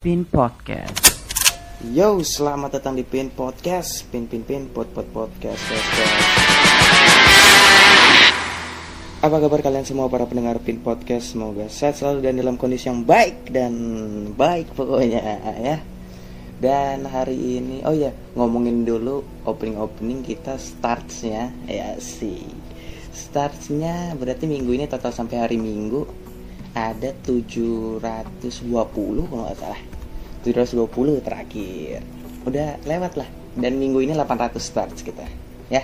Pin Podcast. Yo, selamat datang di Pin Podcast. Pin Pin Pin Pod Pod Podcast. Podcast. Apa kabar kalian semua para pendengar Pin Podcast? Semoga sehat selalu dan dalam kondisi yang baik dan baik pokoknya ya. Dan hari ini, oh ya ngomongin dulu opening-opening kita startsnya ya sih. Startsnya berarti minggu ini total sampai hari Minggu ada 720 kalau nggak salah 720 terakhir. Udah lewat lah. Dan minggu ini 800 starts kita ya.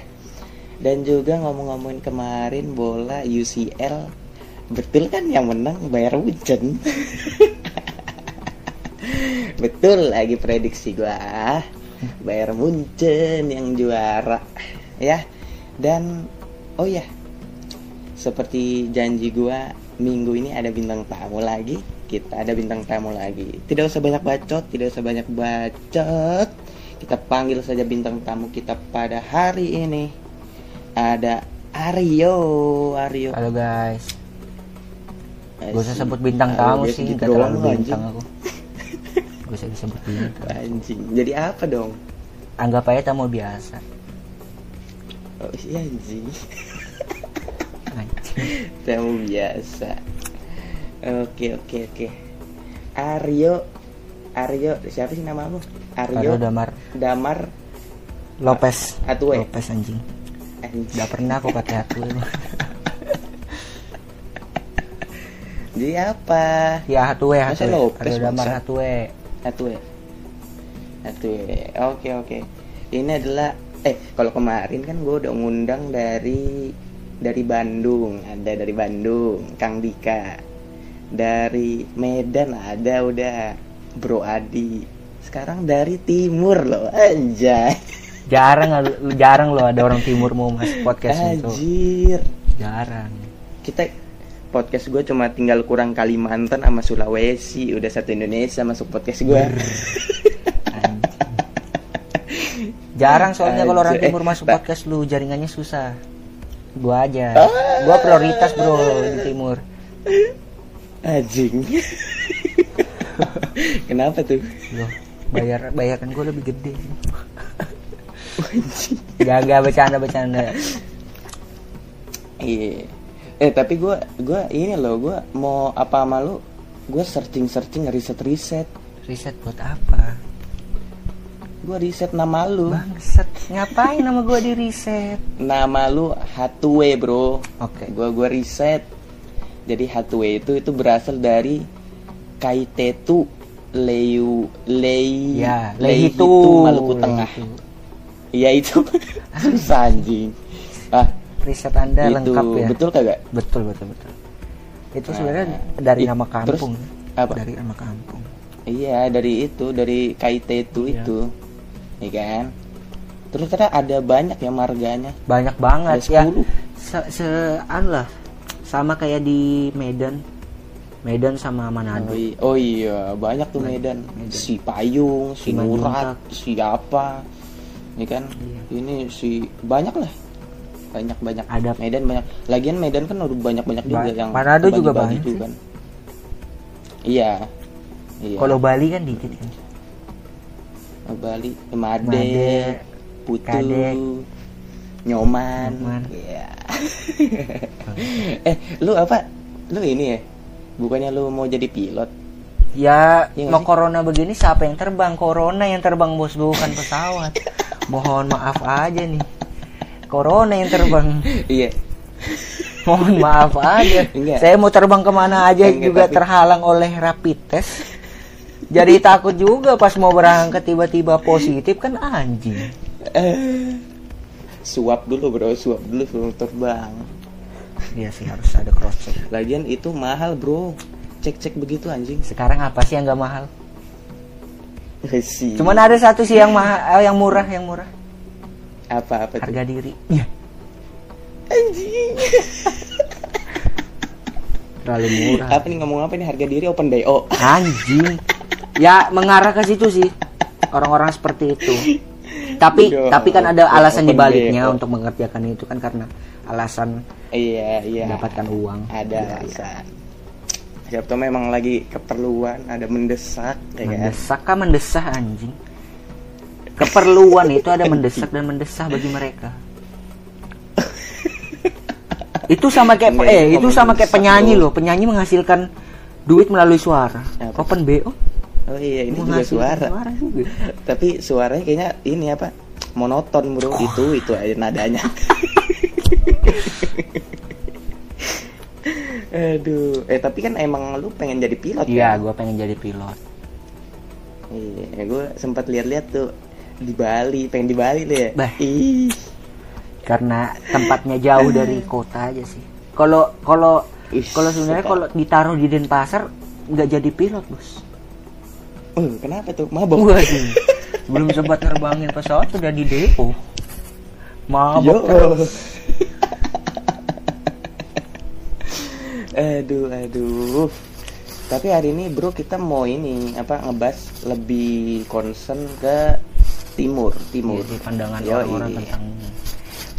Dan juga ngomong-ngomongin kemarin bola UCL betul kan yang menang bayar hujan? Betul lagi prediksi gua. Bayar Munchen yang juara ya. Dan oh ya seperti janji gua minggu ini ada bintang tamu lagi kita ada bintang tamu lagi tidak usah banyak bacot tidak usah banyak bacot kita panggil saja bintang tamu kita pada hari ini ada Aryo Aryo Halo guys. Gue usah sebut bintang Halo, tamu sih, gak terlalu lu, bintang anjing. aku. Gue usah disebut bintang. anjing jadi apa dong Anggap aja tamu biasa. oh iya anjing Anjing. tamu biasa oke oke oke Aryo Aryo siapa sih namamu Aryo Halo Damar Damar Lopez. Atue. Lopez anjing. anjing. Gak pernah aku pakai Atue. jadi apa ya Atue, Atue. Lopez, Halo Damar? Atue. satu satu ya oke oke ini adalah eh kalau kemarin kan gue udah ngundang dari dari Bandung ada dari Bandung Kang Dika dari Medan ada udah Bro Adi sekarang dari Timur loh anjay Jarang jarang loh ada orang timur mau masuk podcast itu. anjir Jarang. kita podcast gue cuma tinggal kurang Kalimantan sama Sulawesi udah satu Indonesia masuk podcast gue. Jarang soalnya kalau orang timur Eh, masuk podcast lu jaringannya susah. Gua aja. Ah. Gua prioritas bro di timur. Anjing kenapa tuh Loh, bayar bayaran gue lebih gede. Gak gak bercanda bercanda. Iya. Eh tapi gue gua ini loh gue mau apa sama lu? Gue searching searching riset riset. Riset buat apa? Gue riset nama lu. Bangsat, ngapain nama gue di riset? Nama lu Hatue bro. Oke. Gue gua riset. Jadi Hatue itu itu berasal dari Kaitetu Leu Lei Ya, Leihitu, Lehitu. Maluku Tengah. Iya itu susah anjing. Ah Riset anda itu lengkap ya. betul kagak? Betul betul betul. Itu Nah, sebenarnya dari i- nama terus kampung. apa? Dari nama kampung. Iya dari itu dari Kaitetu Iya. itu, iya kan? Terus ternyata ada banyak ya marganya. Banyak banget Ada ya. 10. Se, se anu lah. Sama kayak di Medan. Medan sama Manado. Oh, i- oh iya banyak tuh Medan. Medan. Si Payung, si Murat, Simanjuntak. si apa, ini kan? Iya. Ini si banyak lah, banyak banyak. Ada- Medan banyak. Lagian Medan kan udah banyak banyak juga yang Manado juga banyak sih. kan. Iya. Iya. Kalau Bali kan dikit kan. Bali, Made, Made, Putu, Kadek. Nyoman. Nyoman. Iya. eh, lu apa? Lu ini ya? Bukannya lu mau jadi pilot? Ya, nggak mau sih? corona begini siapa yang terbang? Corona yang terbang bos bukan pesawat. Mohon maaf aja nih. Corona yang terbang. iya. Mohon maaf aja. Enggak. Saya mau terbang ke mana aja Enggak, juga tapi- terhalang oleh rapid test. Jadi takut juga pas mau berangkat tiba-tiba positif kan anjing. Eh, suap dulu bro, suap dulu sebelum terbang. Iya sih harus ada cross check. Lagian itu mahal bro. Cek-cek begitu anjing. Sekarang apa sih yang nggak mahal? Si. Cuman ada satu sih yang mahal, yang murah, yang murah. apa apa tuh? Harga diri. Iya. Anjing. Terlalu murah. Apa nih ngomong apa nih harga diri open DO? Anjing. Ya mengarah ke situ sih. Orang-orang seperti itu. Tapi Udah, tapi kan ada alasan dibaliknya untuk mengerjakan itu kan karena alasan Iya iya. mendapatkan uang. Ada iya. alasan. siapa tahu memang lagi keperluan ada mendesak ya kan mendesak kah mendesah anjing keperluan itu ada mendesak dan mendesah bagi mereka itu sama kayak eh itu sama kayak penyanyi loh. penyanyi menghasilkan duit melalui suara open bo oh iya ini juga menghasilkan suara. juga. tapi suaranya kayaknya ini apa monoton bro. Itu itu aja nadanya. Aduh. Eh tapi kan emang lu pengen jadi pilot iya kan? gue pengen jadi pilot. Iya gue sempat lihat-lihat tuh di Bali pengen di Bali lu ya. Bah. ih. Karena tempatnya jauh dari kota aja sih. Kalau kalau kalau sebenarnya kalau ditaruh di Denpasar nggak jadi pilot bos oh, kenapa tuh mabok Waduh, belum sempat terbangin pesawat sudah di depo. Mabok Yo. terus. aduh aduh tapi hari ini bro kita mau ini apa ngebahas lebih concern ke timur timur Jadi pandangan Yoi. orang-orang tentang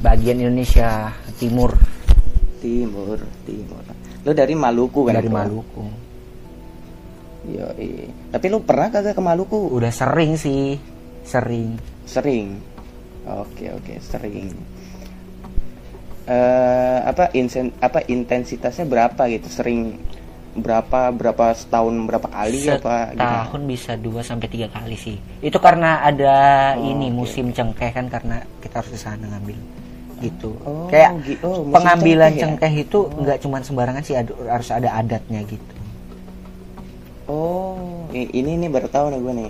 bagian Indonesia Timur timur timur lu dari Maluku kan dari bro? Maluku. Yoi. tapi lu pernah kagak ke Maluku Udah sering sih, sering. sering oke oke sering eh apa insen apa intensitasnya berapa gitu sering berapa berapa setahun berapa kali apa gitu Setahun bisa 2 sampai tiga kali sih. Itu karena ada Oh, ini oke. musim cengkeh kan karena kita harus ke sana ngambil gitu. Oh, Kayak oh, pengambilan cengkeh ya? cengkeh, itu nggak cuma sembarangan sih, harus ada adatnya gitu. Oh, ini nih baru tahu nih gue nih.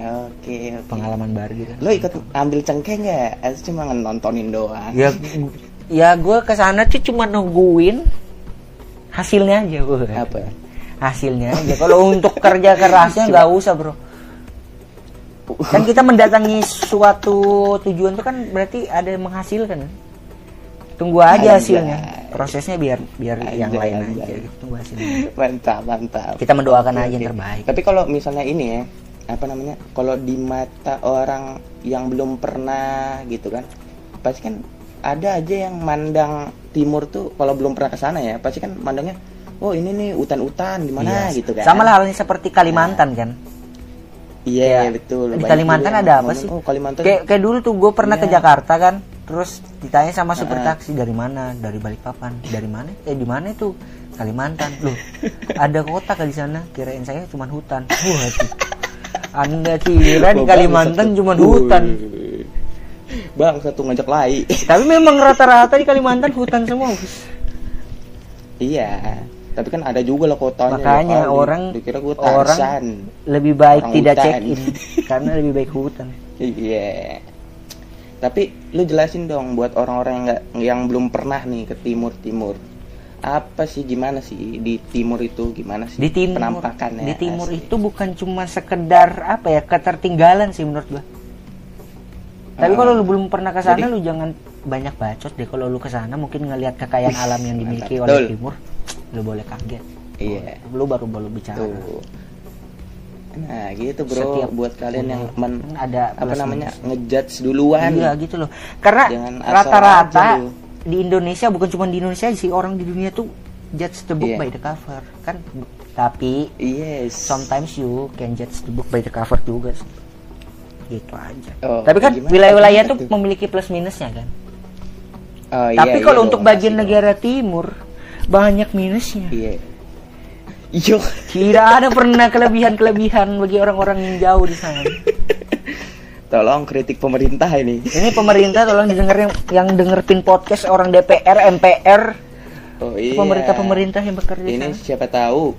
Oke, oke. Pengalaman baru gitu. Lo ikut ambil cengkeh nggak? Atau cuma nontonin doang? ya ya gue ke sana tuh cuma nungguin hasilnya aja gue Apa? hasilnya aja kalau untuk kerja kerasnya nggak usah bro kan kita mendatangi suatu tujuan itu kan berarti ada yang menghasilkan kan? tunggu aja Anjay. hasilnya prosesnya biar biar yang Anjay, lain anjay. aja gitu hasilnya Mantap, mantap. kita mendoakan aja yang terbaik Tapi kalau misalnya ini ya, apa namanya? Kalau di mata orang yang belum pernah gitu kan, pasti kan ada aja yang mandang timur tuh kalau belum pernah ke sana ya, pasti kan mandangnya, oh ini nih hutan-hutan di mana Iya. gitu kan. sama lah halnya seperti Kalimantan kan Iya, Kayak betul. di Kalimantan ada yang apa sih? Oh, Kalimantan. Kayak kayak dulu tuh gue pernah ke Iya. Jakarta kan, terus ditanya sama supir taksi dari mana? Dari Balikpapan. Dari mana? Eh di mana itu? Kalimantan. Loh, ada kota kali di sana. Kirain saya cuma hutan. Wah, Anda kira di Kalimantan cuma hutan. Bang, satu ngajak lai. Tapi memang rata-rata di Kalimantan hutan semua. Iya. Tapi kan ada juga lah kotanya. Makanya Ya kali. orang Dikira gue orang lebih baik Orang tidak hutan. check in karena lebih baik hutan. Iya. Tapi lu jelasin dong buat orang-orang yang nggak yang belum pernah nih ke timur timur. Apa sih gimana sih di timur itu gimana sih Di timur penampakannya? di timur asli? itu bukan cuma sekedar apa ya ketertinggalan sih menurut gua. Tapi kalau lu belum pernah ke sana lu jangan banyak bacot deh kalau lu ke sana mungkin ngelihat kekayaan alam yang dimiliki mantap. oleh Betul. timur lu boleh kaget. Iya. Lu baru baru bicara. Tuh. Nah, gitu bro Setiap buat kalian yang men ada apa namanya ngejudge duluan. Iya gitu loh. Karena rata-rata di Indonesia bukan cuma di Indonesia sih orang di dunia tuh judge the book Iya. by the cover kan. Tapi Yes. sometimes you can judge the book by the cover juga sih. Gitu aja. Oh, Tapi kan wilayah-wilayah tuh memiliki plus minusnya kan. Oh, iya, Tapi iya kalau dong, untuk bagian pasti dong. negara timur banyak minusnya. Iya. Yo. Tidak ada pernah kelebihan-kelebihan bagi orang-orang yang jauh di sana. Tolong kritik pemerintah ini. Ini pemerintah tolong didengar yang, yang denger pin podcast orang DPR, MPR, Oh iya. pemerintah-pemerintah yang bekerja Ini sana. siapa tahu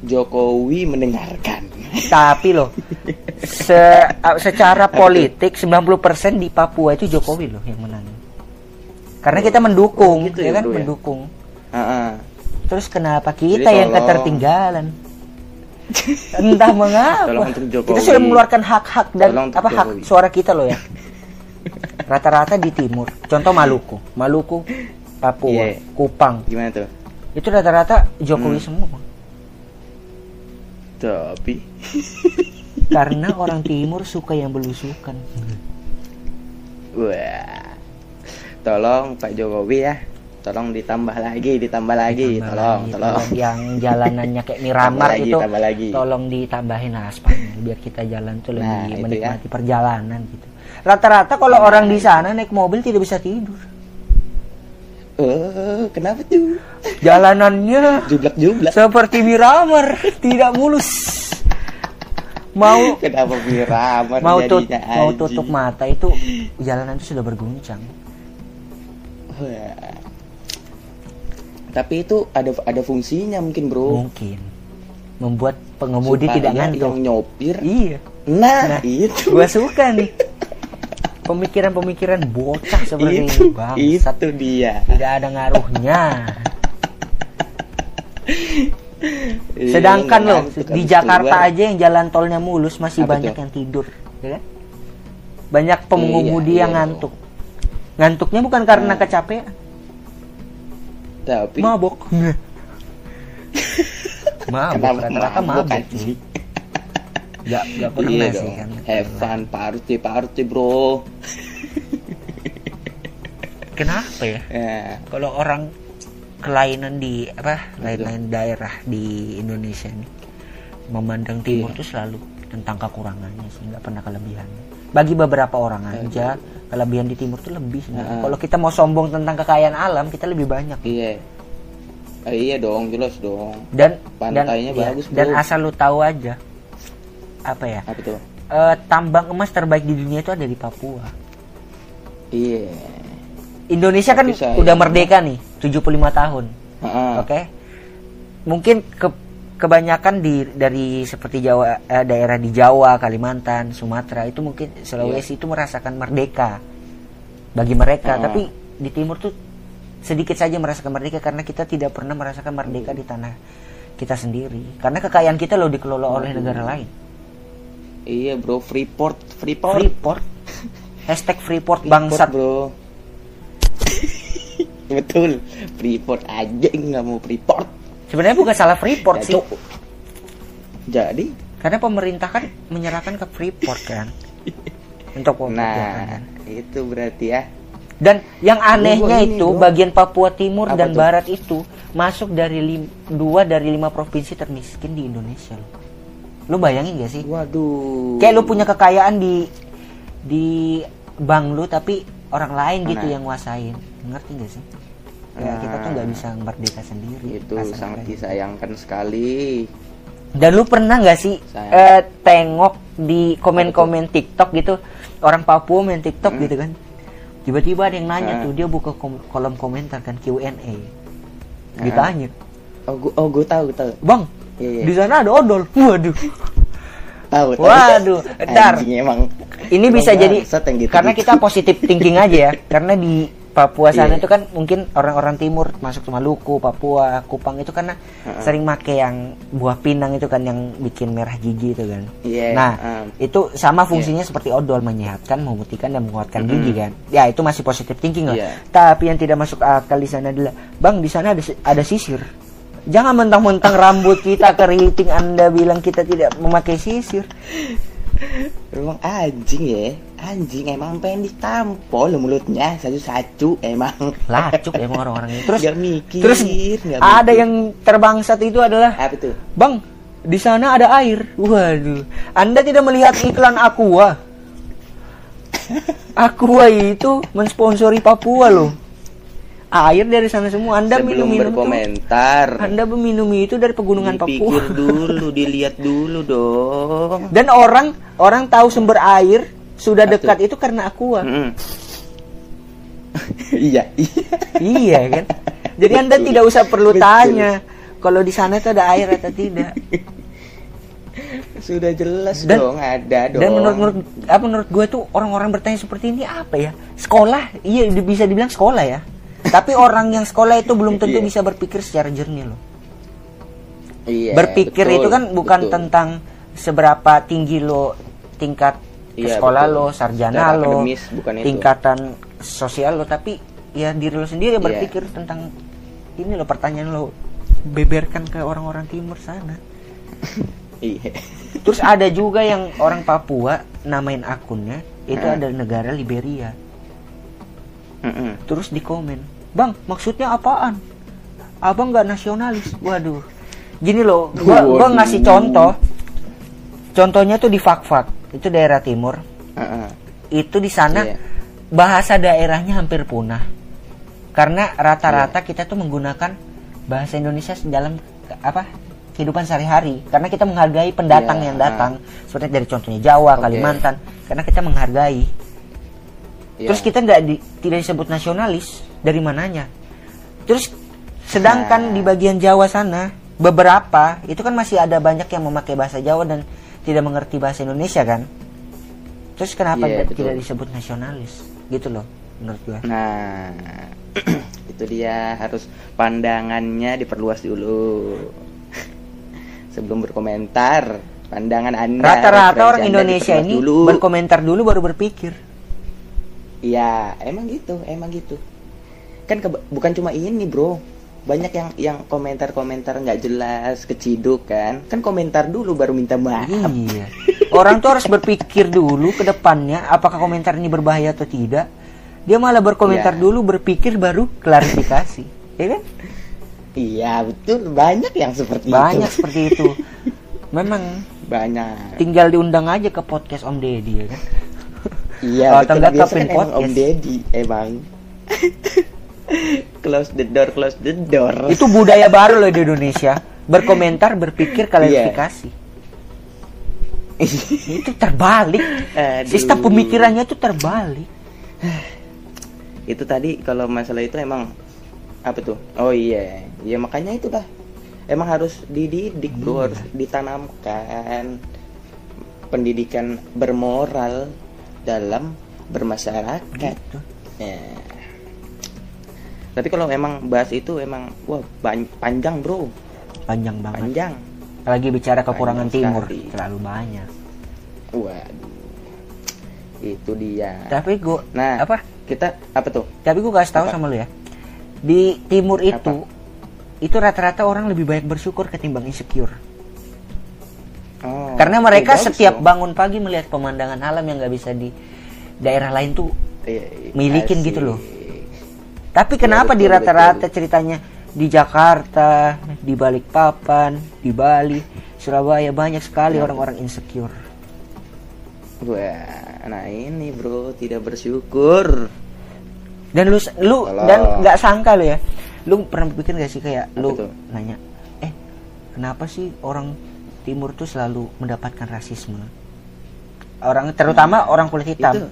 Jokowi mendengarkan. Tapi loh, se- uh, secara politik 90% di Papua itu Jokowi loh yang menang. Karena kita mendukung, Oh, gitu ya ya, kan, bro, ya? mendukung. Heeh. Terus kenapa kita Jadi yang tolong. ketertinggalan? Entah mengapa. Kita sudah mengeluarkan hak-hak dan Tolong apa hak Jokowi. suara kita loh ya. Rata-rata di timur. Contoh Maluku, Maluku, Papua, Iya. Kupang. Gimana tuh? Itu rata-rata Jokowi Hmm. semua. Tapi Karena orang timur suka yang belusukan. wah. Tolong Pak Jokowi ya. Tolong ditambah lagi ditambah lagi Tambah tolong lagi, tolong. Yang jalanannya kayak Miramar itu lagi. tolong ditambahin aspalnya biar kita jalan tuh lebih Nah, ya. menikmati perjalanan gitu. Rata-rata kalau Nah, orang di sana naik mobil tidak bisa tidur. Eh kenapa tuh? Jalanannya jublak jublak seperti Miramar tidak mulus. Mau kenapa miramar mau tut mau tutup mata itu jalanan itu sudah berguncang. Wah. Tapi itu ada ada fungsinya mungkin bro. Mungkin. Membuat pengemudi Supaya tidak yang ngantuk nyopir. Iya. Nah, Nah, itu. gua suka nih. Pemikiran-pemikiran bocah seperti itu ini bang itu dia. Tidak ada ngaruhnya. Iya, sedangkan loh di Jakarta keluar. aja yang jalan tolnya mulus masih Apa banyak tuh? yang tidur ya kan? banyak pengemudi Iya, yang iya. ngantuk. ngantuknya bukan karena Nah. kecapean tapi mabok. Mabok rata-rata mabok, sih Gak, gak pernah iya sih. dong. Kan have fun party party bro. Kenapa ya? Ya. Kalau orang kelainan di apa lain-lain daerah di Indonesia ini memandang timur Iya. tuh selalu tentang kekurangannya sih nggak pernah kelebihannya. Bagi beberapa orang aja kelebihan di timur tuh lebih sebenarnya. Heeh. kalau kita mau sombong tentang kekayaan alam kita lebih banyak iya Eh, iya dong jelas dong dan Pantainya dan, iya, bagus, dan bro. asal lu tahu aja apa ya apa tuh eh, tambang emas terbaik di dunia itu ada di Papua iya Indonesia kan Tapi saya- udah merdeka nih 75 tahun. Oke. Mungkin ke kebanyakan di dari seperti Jawa eh, daerah di Jawa, Kalimantan, Sumatera itu mungkin Sulawesi itu merasakan merdeka bagi mereka, Ah. tapi di timur tuh sedikit saja merasakan merdeka karena kita tidak pernah merasakan merdeka di tanah kita sendiri. Karena kekayaan kita loh dikelola oleh negara lain. iya bro Freeport Freeport Freeport. Hashtag Freeport Freeport, bangsat. bro betul Freeport aja nggak mau Freeport Sebenarnya bukan salah Freeport Ya, sih. Jadi Karena pemerintah kan menyerahkan ke Freeport kan. Untuk memperjuangkan. nah itu berarti ya Dan yang anehnya itu bro. bagian Papua Timur Apa dan tuh? Barat itu masuk dari lim- dua dari lima provinsi termiskin di Indonesia loh. Lu bayangin gak sih? waduh Kayak lu punya kekayaan di di bank lu tapi orang lain gitu yang nguasain. Ngerti gak sih? Kayak kita tuh nggak Ah. bisa merdeka sendiri. itu sangat kayak disayangkan sekali Dan lu pernah nggak sih Sayang. eh, tengok di komen-komen TikTok gitu orang Papua main TikTok Hmm. gitu kan? Tiba-tiba ada yang nanya Ah. tuh dia buka kom- kolom komentar kan Q&A. Ah. Ditanya, oh gua oh gua tahu tahu "Bang, Iya, iya. di sana ada odol." Waduh. tahu tahu Waduh, ntar. Emang Ini emang bisa jadi gitu, karena kita positif thinking aja ya. Karena di Papua sana Iya. itu kan mungkin orang-orang timur masuk ke Maluku, Papua, Kupang itu karena Heeh. sering make yang buah pinang itu kan yang bikin merah gigi itu kan. Iya, Nah, um, itu sama fungsinya seperti odol menyehatkan, memutihkan dan menguatkan gigi kan. Ya, itu masih positif thinking lah. Iya. Tapi yang tidak masuk akal di sana adalah, "Bang, di sana ada ada sisir." Jangan mentang-mentang rambut kita keriting Anda bilang kita tidak memakai sisir. emang anjing ya anjing emang pengen ditampol mulutnya satu-satu emang Lacuk emang orang-orang ini. Terus Nggak mikir, terus nggak ada mikir. yang terbangsat itu adalah, apa tuh "Bang, di sana ada air." Waduh. Anda tidak melihat iklan Aqua. Aqua itu mensponsori Papua loh. Air dari sana semua. Anda sebelum minum-minum itu. berkomentar Anda meminum itu dari pegunungan Papua. dipikir dulu dilihat dulu dong Dan orang orang tahu sumber air sudah Betul. dekat itu karena Aqua. Mm. iya iya iya kan? Jadi Anda Betul. tidak usah perlu Betul. tanya kalau di sana itu ada air atau tidak. sudah jelas Dan- dong ada dong Dan menurut menurut apa menurut gue tuh orang-orang bertanya seperti ini apa ya? Sekolah, iya bisa dibilang sekolah ya. Tapi orang yang sekolah itu belum tentu Iya. bisa berpikir secara jernih loh. iya, berpikir betul, itu kan bukan betul. tentang seberapa tinggi lo tingkat Iya, sekolah betul. lo, sarjana Secara lo, akademis, bukan itu. tingkatan sosial lo, tapi ya diri lo sendiri Iya. berpikir tentang ini lo pertanyaan lo beberkan ke orang-orang timur sana. iya Terus ada juga yang orang Papua namain akunnya itu Hah? ada negara Liberia. Mm-mm. Terus di komen, bang maksudnya apaan abang nggak nasionalis waduh gini loh gua gua ngasih contoh contohnya tuh di Fakfak itu daerah timur Heeh. itu di sana Iya. bahasa daerahnya hampir punah karena rata-rata kita tuh menggunakan bahasa Indonesia dalam apa kehidupan sehari-hari karena kita menghargai pendatang Iya, yang datang seperti dari contohnya Jawa Oke. Kalimantan karena kita menghargai Iya. terus kita nggak di- tidak disebut nasionalis dari mananya terus sedangkan Nah. di bagian Jawa sana beberapa itu kan masih ada banyak yang memakai bahasa Jawa dan tidak mengerti bahasa Indonesia kan terus kenapa nggak- betul. tidak disebut nasionalis gitu loh menurut gua Nah, itu dia harus pandangannya diperluas dulu. Sebelum berkomentar, pandangan Anda rata-rata orang Indonesia ini dulu. berkomentar dulu baru berpikir Iya, emang gitu, emang gitu. Kan bukan cuma ini, Bro. Banyak yang yang komentar-komentar nggak jelas, keciduk kan. Kan komentar dulu baru minta maaf. iya orang tuh harus berpikir dulu ke depannya apakah komentar ini berbahaya atau tidak dia malah berkomentar Iya. dulu berpikir baru klarifikasi ya kan Iya, betul. Banyak yang seperti banyak itu. seperti itu memang Banyak. tinggal diundang aja ke podcast Om Deddy ya kan Iya, Atau betul. enggak Biasa kan emang Om Podcast. Deddy emang. close the door, close the door. itu budaya baru loh di Indonesia berkomentar berpikir klarifikasi itu terbalik Aduh. sistem pemikirannya itu terbalik itu tadi kalau masalah itu emang apa tuh? Oh iya, ya makanya itu lah. Emang harus dididik, bro, Iya. harus ditanamkan pendidikan bermoral dalam bermasyarakat. Gitu. Ya. Tapi kalau emang bahas itu emang wah panjang, bro, panjang banget panjang. lagi bicara kekurangan Panjang timur sekali. terlalu banyak Waduh, itu dia. tapi gua Nah, apa kita apa tuh? tapi gua kasih tahu Apa? sama lu ya di timur itu itu rata-rata orang lebih baik bersyukur ketimbang insecure Oh, karena mereka bagus setiap dong. bangun pagi melihat pemandangan alam yang nggak bisa di daerah lain tuh Iya, iya, milikin asik. gitu loh. Tapi kenapa di rata-rata ceritanya di Jakarta di Balikpapan di Bali Surabaya banyak sekali Ya. orang-orang insecure Wah, nah ini bro tidak bersyukur. dan lu lu Kalau- dan nggak sangka lu ya lu pernah pikir gak sih kayak Apa lu tuh? nanya eh kenapa sih orang timur tuh selalu mendapatkan rasisme orang terutama orang kulit hitam Itu.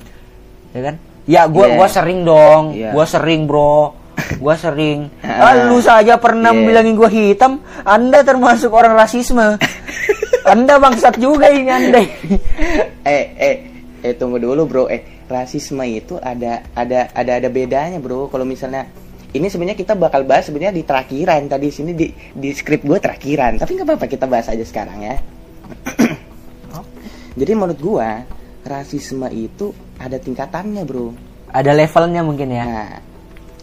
ya kan ya gua Iya. gua sering dong Iya. gua sering bro gua sering Ah. ah, lu saja pernah Iya. bilangin gua hitam anda termasuk orang rasisme anda bangsat juga ini anda eh eh eh tunggu dulu bro. Eh rasisme itu ada ada ada ada bedanya bro. Kalau misalnya ini sebenarnya kita bakal bahas sebenarnya di terakhiran tadi sini di di skrip gue terakhiran. Tapi nggak apa-apa kita bahas aja sekarang ya. Jadi menurut gua rasisme itu ada tingkatannya bro. ada levelnya mungkin ya Nah,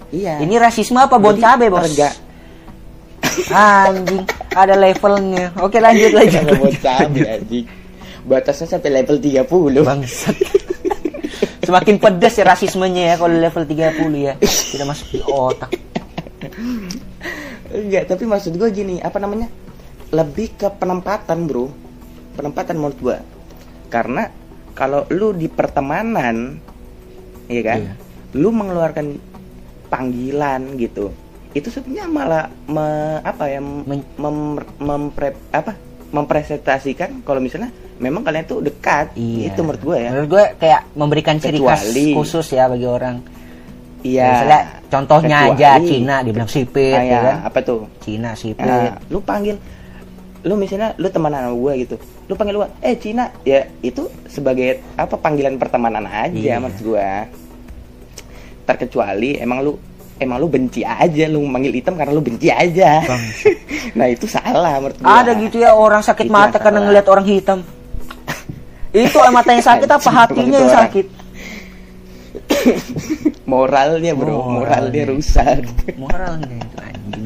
iya. ini rasisme apa bon Jadi, cabe bos harga- anjing ada levelnya oke lanjut lanjut Jangan buat cabai anjing. Batasnya sampai level 30. bangsat semakin pedas ya rasismenya ya kalau level 30 ya tidak masuk di otak Enggak, tapi maksud gue gini, apa namanya? Lebih ke penempatan, Bro. Penempatan menurut gue. Karena kalau lu di pertemanan, iya kan? Iya. Lu mengeluarkan panggilan gitu. Itu sebenarnya malah me- apa ya? Men- mem, mempre, apa? mempresentasikan kalau misalnya memang kalian tuh dekat. iya Itu menurut gue ya. menurut gue kayak memberikan ciri khas khusus ya bagi orang Iya. misalnya contohnya aja Kecuali- Cina dibilang sipit Ah, ya ya, kan apa tuh? Cina sipit Nah, lu panggil lu misalnya lu temenan sama gue gitu. Lu panggil gua eh Cina. Ya itu sebagai apa panggilan pertemanan aja Iya. maksud gue terkecuali emang lu emang lu benci aja lu manggil hitam karena lu benci aja. Nah itu salah menurut gua. Ada gitu ya orang sakit Itu mata karena salah. ngelihat orang hitam. Itu mata yang sakit apa hatinya yang sakit moralnya bro moralnya rusak moralnya itu anjing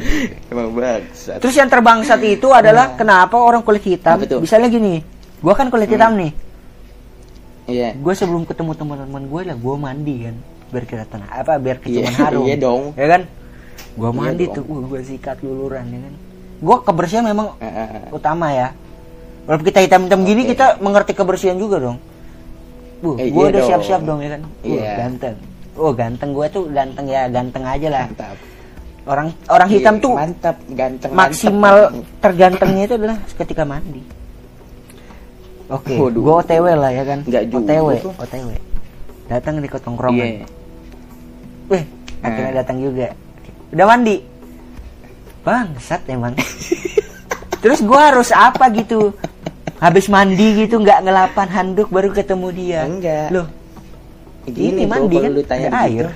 emang bangsat Terus yang terbangsat itu adalah kenapa orang kulit hitam, tuh? misalnya gini, gua kan kulit hitam nih, iya gue sebelum ketemu teman-teman gue lah gue mandi kan, biar kelihatan apa, biar Iya, harum, iya dong. ya kan? Gua Iya mandi dong. tuh, uh, gua sikat luluran ya kan. Gua kebersihan memang ah. utama ya. Walaupun kita hitam-hitam gini, Oke. kita mengerti kebersihan juga dong. Uh, Eh, gua iya udah dong. siap-siap dong ya kan. Uh, Iya. ganteng. Oh, ganteng gua tuh ganteng ya, ganteng aja lah. Mantap. Orang orang hitam Iya, tuh mantap, ganteng. maksimal mantap. tergantengnya itu adalah ketika mandi. Oke, Waduh. gua OTW lah ya kan. Nggak juga OTW, tuh. OTW. Datang di ketongkrongan. Iya. Wih, akhirnya Eh. datang juga. Udah mandi. Bangsat emang. Terus gua harus apa gitu? Habis mandi gitu nggak ngelapan handuk baru ketemu dia. Enggak. Loh, Gini Ini mandi kalau kan, lu tanya ada gitu, air.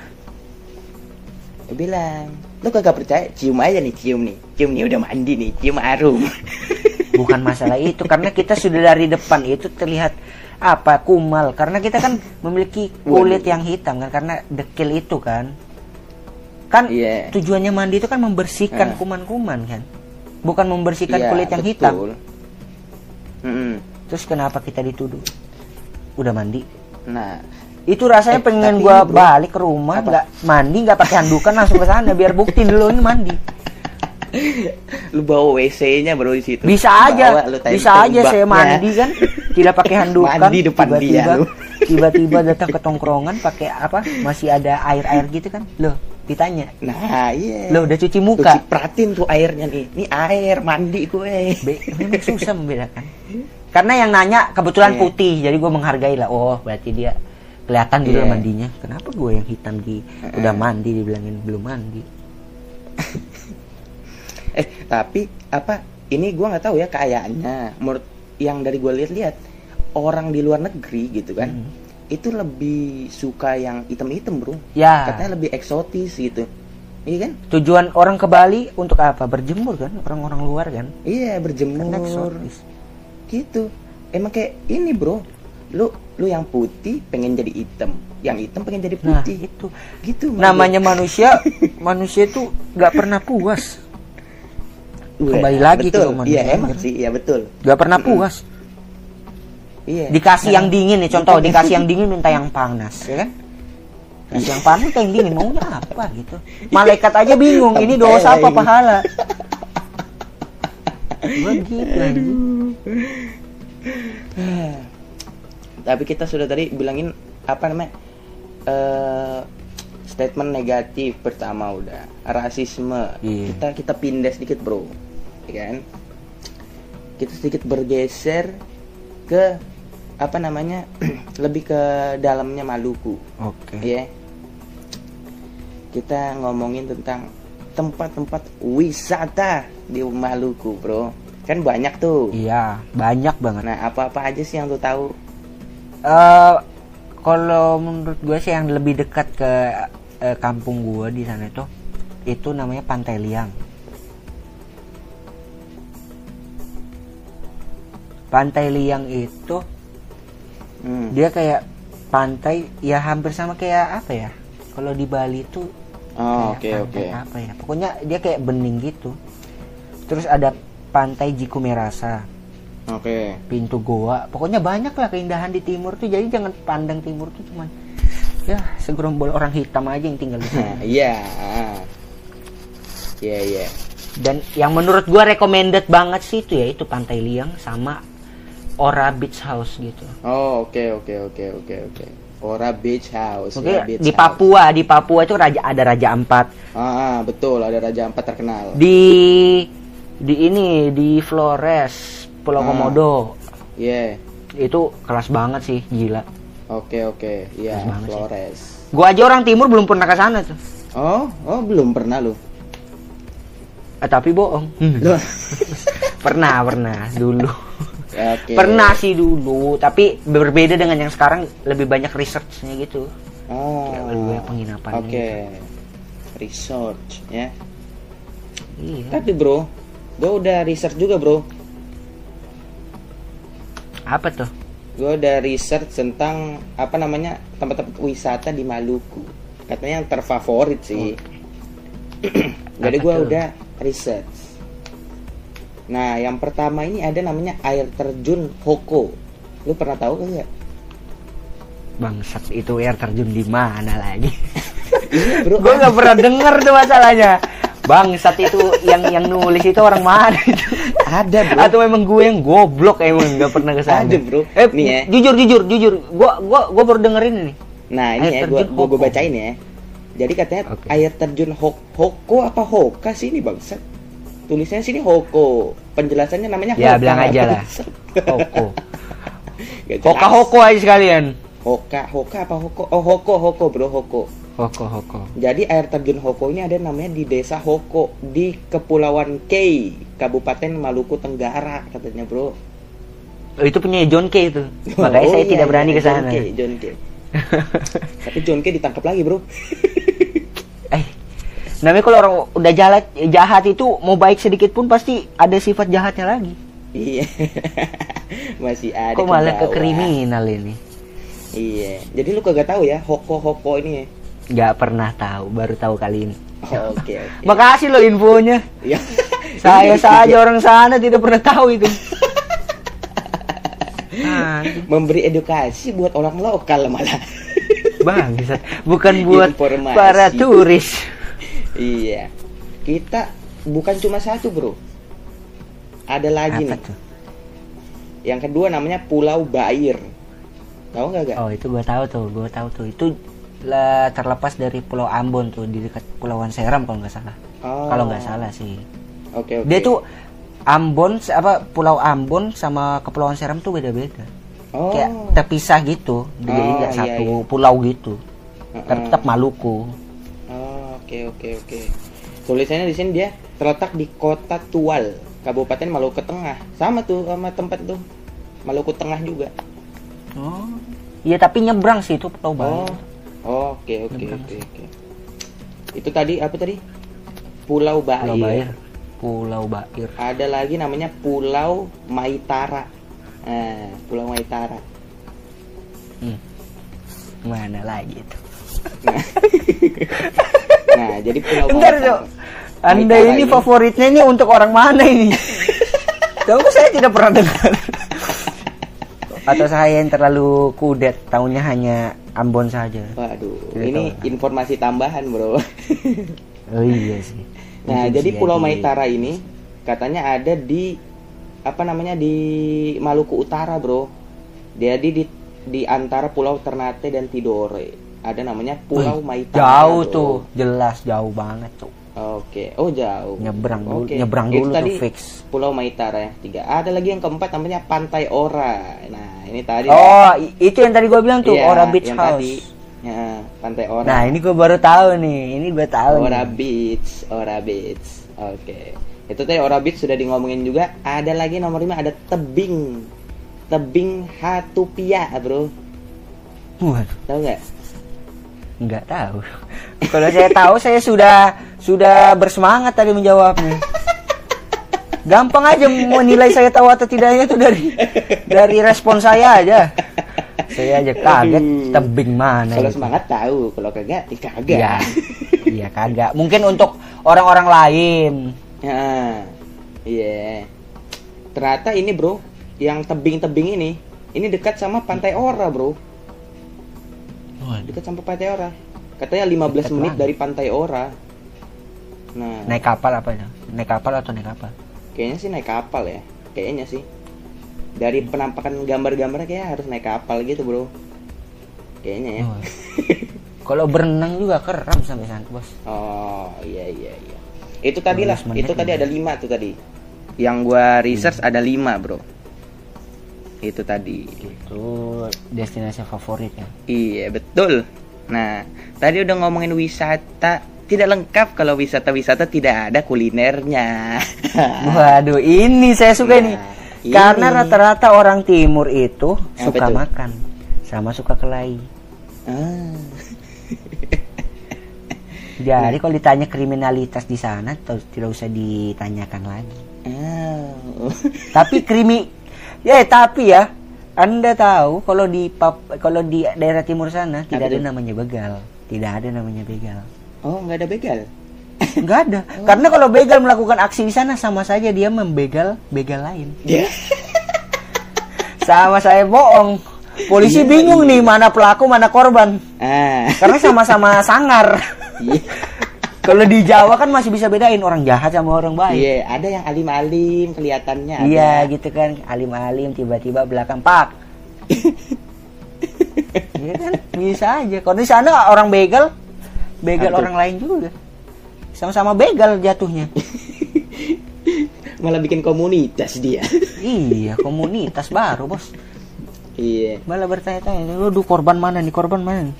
ya bilang, lu kagak percaya, cium aja nih, cium nih, cium nih udah mandi nih, cium harum. bukan masalah itu karena kita sudah dari depan itu terlihat apa kumal karena kita kan memiliki kulit Waduh. yang hitam kan karena dekil itu kan kan Iya. tujuannya mandi itu kan membersihkan Ah. kuman-kuman kan bukan membersihkan Iya, kulit yang hitam betul. Mm-mm. terus kenapa kita dituduh udah mandi Nah, itu rasanya Eh, pengen bro. balik ke rumah nggak mandi nggak pakai handukan langsung ke sana biar bukti dulu ini mandi lu bawa WC-nya bro di situ. bisa aja bisa aja saya mandi kan tidak pakai handukan Mandi depan dia, tiba-tiba lu. tiba-tiba datang ke tongkrongan pakai apa masih ada air-air gitu kan loh ditanya Nah, iya. loh udah cuci muka ci- perhatiin tuh airnya nih. Ini air mandi gue. Be, memang susah membedakan karena yang nanya kebetulan Iya. putih jadi gue menghargai lah oh berarti dia kelihatan gitu lah mandinya kenapa gue yang hitam di udah mandi dibilangin belum mandi Eh, tapi apa? Ini gua nggak tahu ya kayaknya. Menurut yang dari gua lihat-lihat orang di luar negeri gitu kan. Hmm. Itu lebih suka yang hitam-hitam, Bro. ya Katanya lebih eksotis gitu. Iya kan? tujuan orang ke Bali untuk apa berjemur kan orang-orang luar kan Iya, berjemur. eksotis. Gitu. Emang kayak ini, Bro. Lu lu yang putih pengen jadi hitam, yang hitam pengen jadi nah putih. itu Gitu. namanya manusia manusia itu nggak pernah puas Wah, kembali lagi ke betul. rumah Iya, manusia, emang kan? sih, iya betul. nggak pernah puas Iya. dikasih Nah, yang dingin nih contoh dikasih yang dingin minta yang panas ya kan kasih yang panas minta yang dingin maunya apa gitu malaikat aja bingung ini dosa apa pahala gitu anjing. Tapi kita sudah tadi bilangin apa namanya? eh statement negatif pertama udah rasisme. Iya. Kita kita pindah sedikit, Bro. Ya kan? Kita sedikit bergeser ke apa namanya? lebih ke dalamnya Maluku. oke Ya. Kita ngomongin tentang tempat-tempat wisata di Maluku, Bro. Kan banyak tuh. iya banyak banget Nah, apa-apa aja sih yang lu tahu? Eh kalau menurut gue sih yang lebih dekat ke eh, kampung gue di sana itu itu namanya Pantai Liang. Pantai Liang itu Hmm. dia kayak pantai ya hampir sama kayak apa ya? Kalau di Bali itu Oh, oke pantai apa ya? Pokoknya dia kayak bening gitu. Terus ada Pantai Jikumerasa, Oke. pintu goa pokoknya banyak lah keindahan di timur tuh jadi jangan pandang timur tuh cuman ya segerombol orang hitam aja yang tinggal di sana iya. Iya, iya. dan yang menurut gua recommended banget sih itu ya itu Pantai Liang sama Ora Beach House gitu Oh, oke oke oke oke oke. Ora Beach House. Oke ya, Beach di House. Papua di Papua itu raja ada Raja Ampat Ah, ah, betul, ada Raja Ampat terkenal. di di ini di Flores Pulau Ah. Komodo Iya. itu kelas banget sih gila Oke oke. Iya, banget sih. Flores. gua aja orang timur belum pernah ke sana tuh Oh, oh belum pernah lu. eh, tapi bohong pernah pernah dulu Oke. Pernah sih dulu, tapi berbeda dengan yang sekarang lebih banyak researchnya gitu. Oh. Ya, lebih banyak penginapannya Oke. Research ya. Iya. Tapi bro, gue udah research juga bro. Apa tuh? Gue udah research tentang apa namanya tempat-tempat wisata di Maluku. Katanya yang terfavorit sih. Jadi Apa gue udah research. Nah, yang pertama ini ada namanya air terjun Hoko. Lu pernah tahu gak? Bangsat itu air terjun di mana lagi? Iya. Gue nggak pernah denger tuh masalahnya. Bangsat itu yang yang nulis itu orang mana itu? Ada bro. Atau memang gue yang goblok emang nggak pernah ke sana. Ada, bro. Eh, Nih ya. jujur jujur jujur. Gua gua gua baru dengerin ini. Nah ini Air ya, gua, terjun gua, bacain ya. Jadi katanya Oke. air terjun Hok Hoko apa Hoka sih ini bangsat? Tulisannya sini Hoko. Penjelasannya namanya Ya, Hoka. bilang aja lah. Hoko. Hoka hoko aja sekalian. Hoka, Hoka apa Hoko? Oh Hoko, Hoko bro, Hoko. Hoko hoko. Jadi air terjun Hoko ini ada namanya di desa Hoko di Kepulauan Kei, Kabupaten Maluku Tenggara katanya bro. Oh, itu punya John K itu. Makanya Oh, saya iya, tidak iya, berani ke John sana. Kei, John Kei. Tapi John Kei ditangkap lagi bro. Eh, namanya kalau orang udah jahat jahat itu mau baik sedikit pun pasti ada sifat jahatnya lagi. Iya. Masih ada. Kok malah ke kriminal ini? Iya. Jadi lu kagak tahu ya Hoko Hoko ini ya. Nggak pernah tahu, baru tahu kali ini. Oh, Oke oke. Makasih loh infonya. Iya. Saya saja orang sana tidak pernah tahu itu. Anjing. memberi edukasi buat orang lokal malah. Bangsat, bukan buat Informasi. para turis. iya. Kita bukan cuma satu bro. Ada lagi Apa nih. tuh? Yang kedua namanya Pulau Bair. Tahu nggak gak? Oh, itu gua tahu tuh, gua tahu tuh. Itu lah terlepas dari Pulau Ambon tuh di dekat Pulauan Seram kalau nggak salah. Oh. Kalau nggak salah sih. Oke oke. Dia tuh Ambon apa Pulau Ambon sama Kepulauan Seram tuh beda-beda. oh. Kayak terpisah gitu. Jadi Oh, nggak iya, satu iya. pulau gitu. Heeh. Tetap Maluku. Oh, oke oke oke. Tulisannya di sini dia terletak di Kota Tual, Kabupaten Maluku Tengah. Sama tuh sama tempat tuh. Maluku Tengah juga. Oh. Iya, tapi nyebrang sih itu Pulau. Oh. Oke oke oke oke. Itu tadi apa tadi? Pulau Bair. Pulau Bair. Pulau Bair. Ada lagi namanya Pulau Maitara. Nah, Pulau Maitara. Hmm. Mana lagi itu? Nah, nah jadi Pulau Bentar, Maitara. Anda Maitara ini favoritnya ini untuk orang mana ini? Tahu saya tidak pernah dengar. Atau saya yang terlalu kudet, tahunya hanya Ambon saja. Waduh, Tidak ini tahu. informasi tambahan, Bro. Oh iya sih. Nah, Mungkin jadi sih Pulau Maitara ini katanya ada di apa namanya di Maluku Utara, Bro. Jadi di di antara Pulau Ternate dan Tidore. Ada namanya Pulau Maitara. Jauh bro. tuh, jelas jauh banget tuh. Oke, oh jauh. Nyebrang dulu, Oke. nyebrang Itu dulu tadi tuh fix. Pulau Maitara ya tiga. Ada lagi yang keempat namanya Pantai Ora. Nah, ini tadi. Oh, i- itu yang tadi gua bilang tuh, Iya, Ora Beach yang House. Tadi. Ya, Pantai Ora. Nah, ini gua baru tahu nih. Ini gua tahu. Ora nih. Beach, Ora Beach. Oke. Itu tadi Ora Beach sudah di ngomongin juga. Ada lagi nomor lima ada tebing. Tebing Hatupia, Bro. Waduh, Tahu nggak? nggak tahu. Kalau saya tahu saya sudah sudah bersemangat tadi menjawabnya. Gampang aja menilai saya tahu atau tidaknya itu dari dari respon saya aja. Saya aja kaget tebing mana Kalau semangat tahu, kalau kagak, ya kagak. Iya. Iya kagak. Mungkin untuk orang-orang lain. Ya, iya. Ternyata ini bro, yang tebing-tebing ini, ini dekat sama Pantai Ora bro, dekat sama Pantai Ora. Katanya 15 Dekat menit banget. dari Pantai Ora. Nah, Naik kapal apa ya? Naik kapal atau naik apa? kayaknya sih naik kapal ya, kayaknya sih. Dari penampakan gambar-gambarnya kayak harus naik kapal gitu bro, kayaknya ya. Oh. Kalau berenang juga keram sampai sana, Bos. Oh iya iya iya. Itu tadi lah, 15 menit itu tadi ada lima tuh tadi. Yang gua research ada lima bro. Itu tadi. Itu destinasi favorit ya. Iya betul. Nah tadi udah ngomongin wisata tidak lengkap kalau wisata-wisata tidak ada kulinernya. Waduh, ini saya suka Nah, ini. ini. Karena rata-rata orang timur itu Apa suka tuh? makan sama suka kelahi. ah, Jadi kalau ditanya kriminalitas di sana tidak usah ditanyakan lagi. ah. Tapi krimi ya tapi ya Anda tahu kalau di pap, kalau di daerah timur sana tidak Apa ada namanya begal. Tidak ada namanya begal. Oh nggak ada begal. Enggak ada. Karena kalau begal melakukan aksi di sana sama saja dia membegal begal lain. Ya. Sama saya bohong. Polisi Iya, bingung iya. nih mana pelaku mana korban. Ah. Karena sama-sama sangar. Iya. Kalau di Jawa kan masih bisa bedain orang jahat sama orang baik. Iya, ada yang alim-alim kelihatannya. Iya ada. gitu kan alim-alim tiba-tiba belakang pak. Iya kan bisa aja. Kalau di sana orang begal, begal Apa tuh? orang lain juga. Sama-sama begal jatuhnya. Malah bikin komunitas dia. iya komunitas baru bos. iya. Malah bertanya-tanya, lu korban mana nih korban mana nih?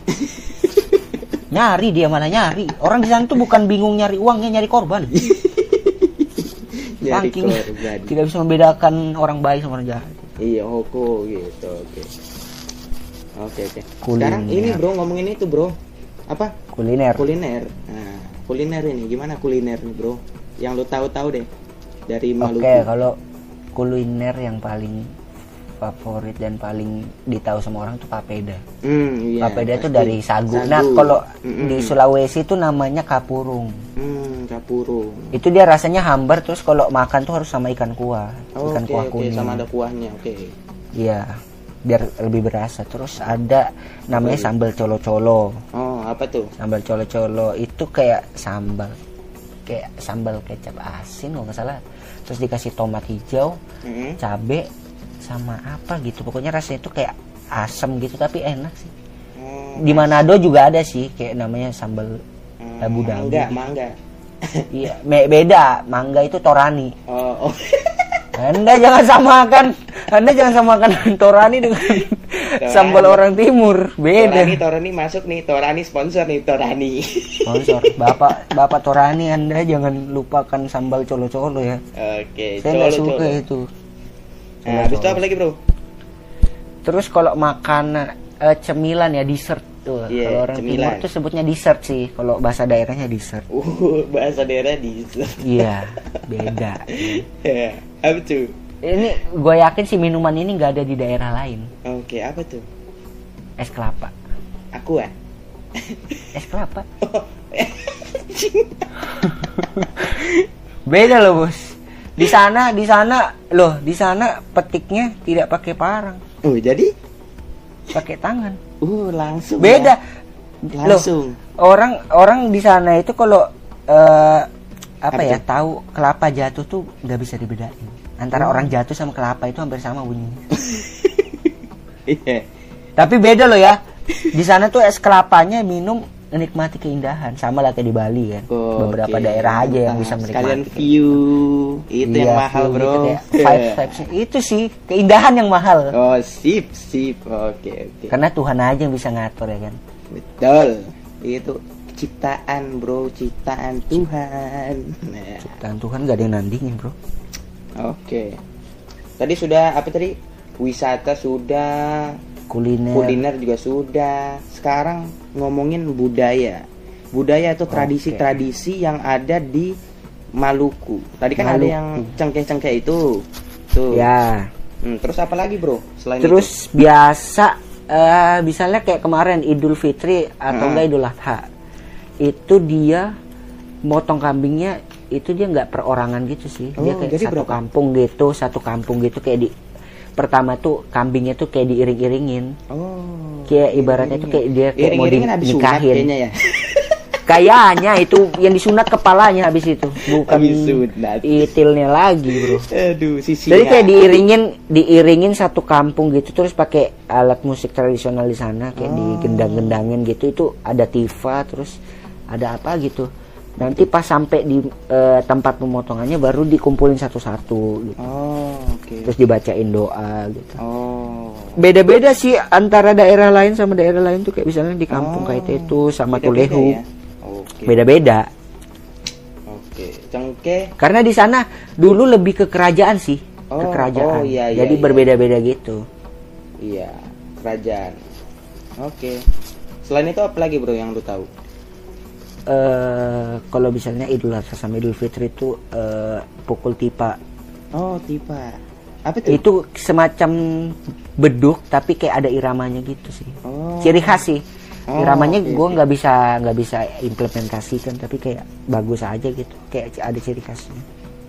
nyari dia malah nyari. Orang di sana tuh bukan bingung nyari uangnya nyari korban. Nyari Saking korban. tidak bisa membedakan orang baik sama orang jahat. Iya, hoko gitu. Oke. Oke, oke. Kuliner. Sekarang ini, Bro, ngomongin itu, Bro. Apa? Kuliner. Kuliner. Nah, kuliner ini gimana kuliner nih, Bro? Yang lu tahu-tahu deh dari Oke, Maluku. kalau kuliner yang paling favorit dan paling ditahu sama orang tuh papeda. Hmm, iya. papeda itu pasti. dari sagu. Nah, kalau Mm-mm. di Sulawesi itu namanya kapurung. Hmm, kapurung. Itu dia rasanya hambar terus kalau makan tuh harus sama ikan kuah, Oh, ikan kuah kuning. sama ada kuahnya. Oke. Iya, biar lebih berasa. Terus ada namanya sambal colo-colo. Oh, apa tuh? Sambal colo-colo itu kayak sambal kayak sambal kecap asin kalau nggak salah. Terus dikasih tomat hijau, Hmm. cabe sama apa gitu. Pokoknya rasanya itu kayak asam gitu tapi enak sih. Oh, Di Manado juga ada sih kayak namanya sambal hmm, Abu Dhabi. Mangga, mangga. Iya, be- beda. Mangga itu Torani. Oh, oh. Anda jangan samakan. Anda jangan samakan Torani dengan sambal orang timur. Beda. Torani, Torani masuk nih. Torani sponsor nih, Torani. Sponsor. Bapak Bapak Torani Anda jangan lupakan sambal colo-colo ya. Oke, Saya nggak suka colo. itu. Nah, habis itu apa lagi, Bro? Terus kalau makanan eh, cemilan ya dessert tuh. Iya, kalau orang timur cemilan. tuh sebutnya dessert sih. Kalau bahasa daerahnya dessert. Uh, bahasa daerah di Iya, beda. Ya, apa tuh? Ini gue yakin sih minuman ini nggak ada di daerah lain. Oke, apa tuh? Es kelapa. Aku ah. Es kelapa. Beda loh bos. Di sana, di sana, loh, di sana petiknya tidak pakai parang, Oh, jadi? pakai tangan. Uh, langsung. Beda. ya. Loh, Langsung. orang orang di sana itu kalau eh, apa Apa ya tahu kelapa jatuh tuh nggak bisa dibedain. Antara Oh. orang jatuh sama kelapa itu hampir sama bunyinya. Iya. Tapi beda loh ya. Di sana tuh es kelapanya minum menikmati keindahan sama lah kayak di Bali kan. Beberapa Oke, daerah aja yang bisa menikmati. Sekalian view. Itu yang Iya, mahal, view Bro. gitu vibes, vibes. Itu sih keindahan yang mahal. Oh, sip, sip. Oke, oke. Karena Tuhan aja yang bisa ngatur ya kan. Betul. Itu ciptaan, Bro, ciptaan Tuhan. Nah, Dan Tuhan gak ada yang nandingin bro. Oke. Tadi sudah apa tadi? Wisata sudah, Kuliner. kuliner juga sudah. Sekarang ngomongin budaya. Budaya itu tradisi-tradisi yang ada di Maluku. Tadi kan ada Maluku. yang cengkeh-cengkeh itu. Tuh. Ya. Hmm, terus apa lagi, Bro? Selain Terus biasa eh misalnya kayak kemarin Idul Fitri atau Hmm. enggak Idul Adha. Itu dia motong kambingnya itu dia nggak perorangan gitu sih. dia Oh, kayak jadi satu berapa? kampung gitu, satu kampung gitu kayak di pertama tuh kambingnya tuh kayak diiring-iringin. Oh. Kayak ibaratnya tuh kayak dia kayak mau dinikahin. kayaknya ya. Kayaknya itu yang disunat kepalanya habis itu, bukan Habis sunat. itilnya lagi, Bro. Aduh, sisi. Jadi kayak diiringin diiringin satu kampung gitu terus pakai alat musik tradisional di sana kayak Oh. digendang-gendangin gitu itu ada tifa terus ada apa gitu. Nanti pas sampai di eh, tempat pemotongannya baru dikumpulin satu-satu gitu. Oh, oke. Terus dibacain doa gitu. Oh. Beda-beda sih antara daerah lain sama daerah lain tuh kayak misalnya di kampung Oh. kayak itu sama Beda-beda Tulehu. ya? Oke. Beda-beda. Oke. Cengkeh. Karena di sana dulu lebih ke kerajaan sih, ke Oh, kerajaan. oh, iya, iya, Jadi iya. berbeda-beda gitu. Iya, kerajaan. Oke. Selain itu apa lagi, Bro, yang lu tahu? Eh kalau misalnya Idul Adha sama Idul Fitri itu eh, pukul tipa Oh, tipa. Apa tuh? itu semacam beduk tapi kayak ada iramanya gitu sih Oh. ciri khas sih Oh, iramanya oke, gue nggak bisa nggak bisa implementasikan tapi kayak bagus aja gitu kayak ada ciri khasnya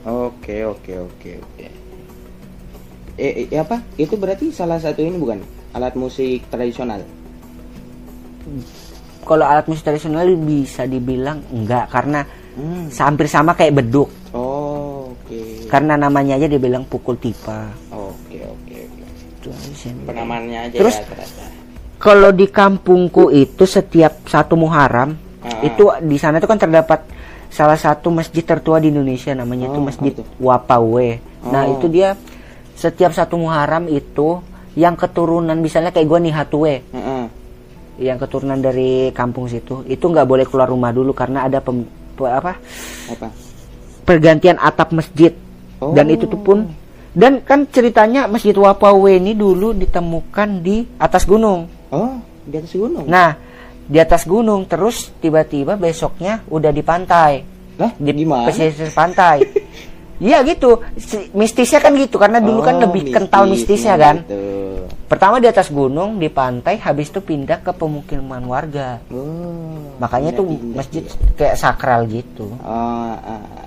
Oke, oke, oke, oke. Eh, eh, apa? Itu berarti salah satu ini bukan alat musik tradisional? Kalau alat musik tradisional bisa dibilang enggak karena Hmm. hampir sama kayak beduk. Oh, oke. Karena namanya aja dibilang pukul tipa. Oke, oke, oke. Itu aja sih. Penamaannya aja Terus- ya. Kalau di kampungku itu setiap satu Muharram Ah. itu di sana itu kan terdapat salah satu masjid tertua di Indonesia namanya itu Oh, Masjid apa tuh? Wapawe. Nah, Oh. itu dia setiap satu Muharram itu yang keturunan misalnya kayak gua nih Hatue Heeh. Yang keturunan dari kampung situ itu nggak boleh keluar rumah dulu karena ada pem, pe- apa Apa? pergantian atap masjid dan Oh. itu tuh pun dan kan ceritanya Masjid Wapawe ini dulu ditemukan di atas gunung Oh, di atas gunung. Nah, di atas gunung terus tiba-tiba besoknya udah di pantai. Lah, Di gimana? pesisir pantai. Iya gitu. Mistisnya kan gitu karena dulu kan Oh, lebih kental mistisnya kan. gitu. Pertama di atas gunung, di pantai, habis itu pindah ke pemukiman warga. Oh. Makanya pindah-pindah masjid ya. kayak sakral gitu. Oh.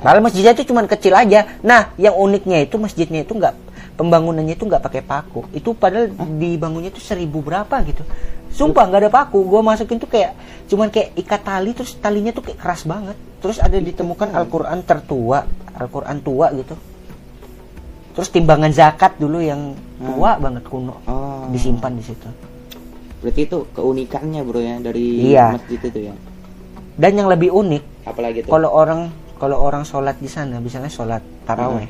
Padahal masjidnya itu cuma kecil aja. Nah, yang uniknya itu masjidnya itu nggak pembangunannya itu nggak pakai paku. Itu padahal dibangunnya itu seribu berapa gitu. Sumpah nggak ada paku. Gua masukin tuh kayak cuman kayak ikat tali terus talinya tuh kayak keras banget. Terus ada ditemukan Al-Qur'an tertua, Al-Qur'an tua gitu. Terus timbangan zakat dulu yang tua banget kuno Oh. disimpan di situ. Berarti itu keunikannya, Bro ya dari Iya. masjid itu ya. Dan yang lebih unik Apalagi tuh? kalau orang kalau orang sholat di sana, misalnya sholat taraweh,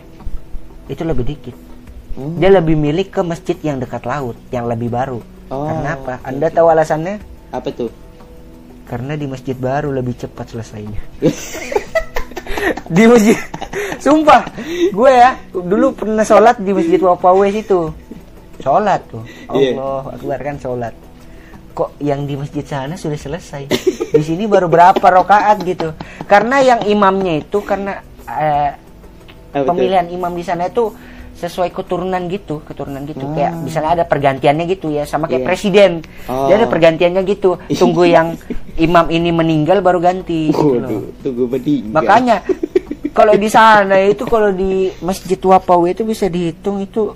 itu lebih dikit. Hmm. Dia lebih milih ke masjid yang dekat laut, yang lebih baru. Oh, Karena apa? oke, Anda tahu alasannya? Apa tuh? Karena di masjid baru lebih cepat selesainya. di masjid, sumpah, gue ya dulu pernah sholat di masjid Wapawe situ. Sholat tuh, Iya. Allah Akbar kan sholat. Kok yang di masjid sana sudah selesai? Di sini baru berapa rokaat gitu? Karena yang imamnya itu karena eh, tuh? pemilihan imam di sana itu sesuai keturunan gitu, keturunan gitu. Ah. Kayak misalnya ada pergantiannya gitu ya, sama kayak Iya. presiden. Oh. Dia ada pergantiannya gitu. Tunggu yang imam ini meninggal baru ganti. gitu loh. Waduh, tunggu meninggal. Makanya kalau di sana itu kalau di Masjid Wapawe itu bisa dihitung itu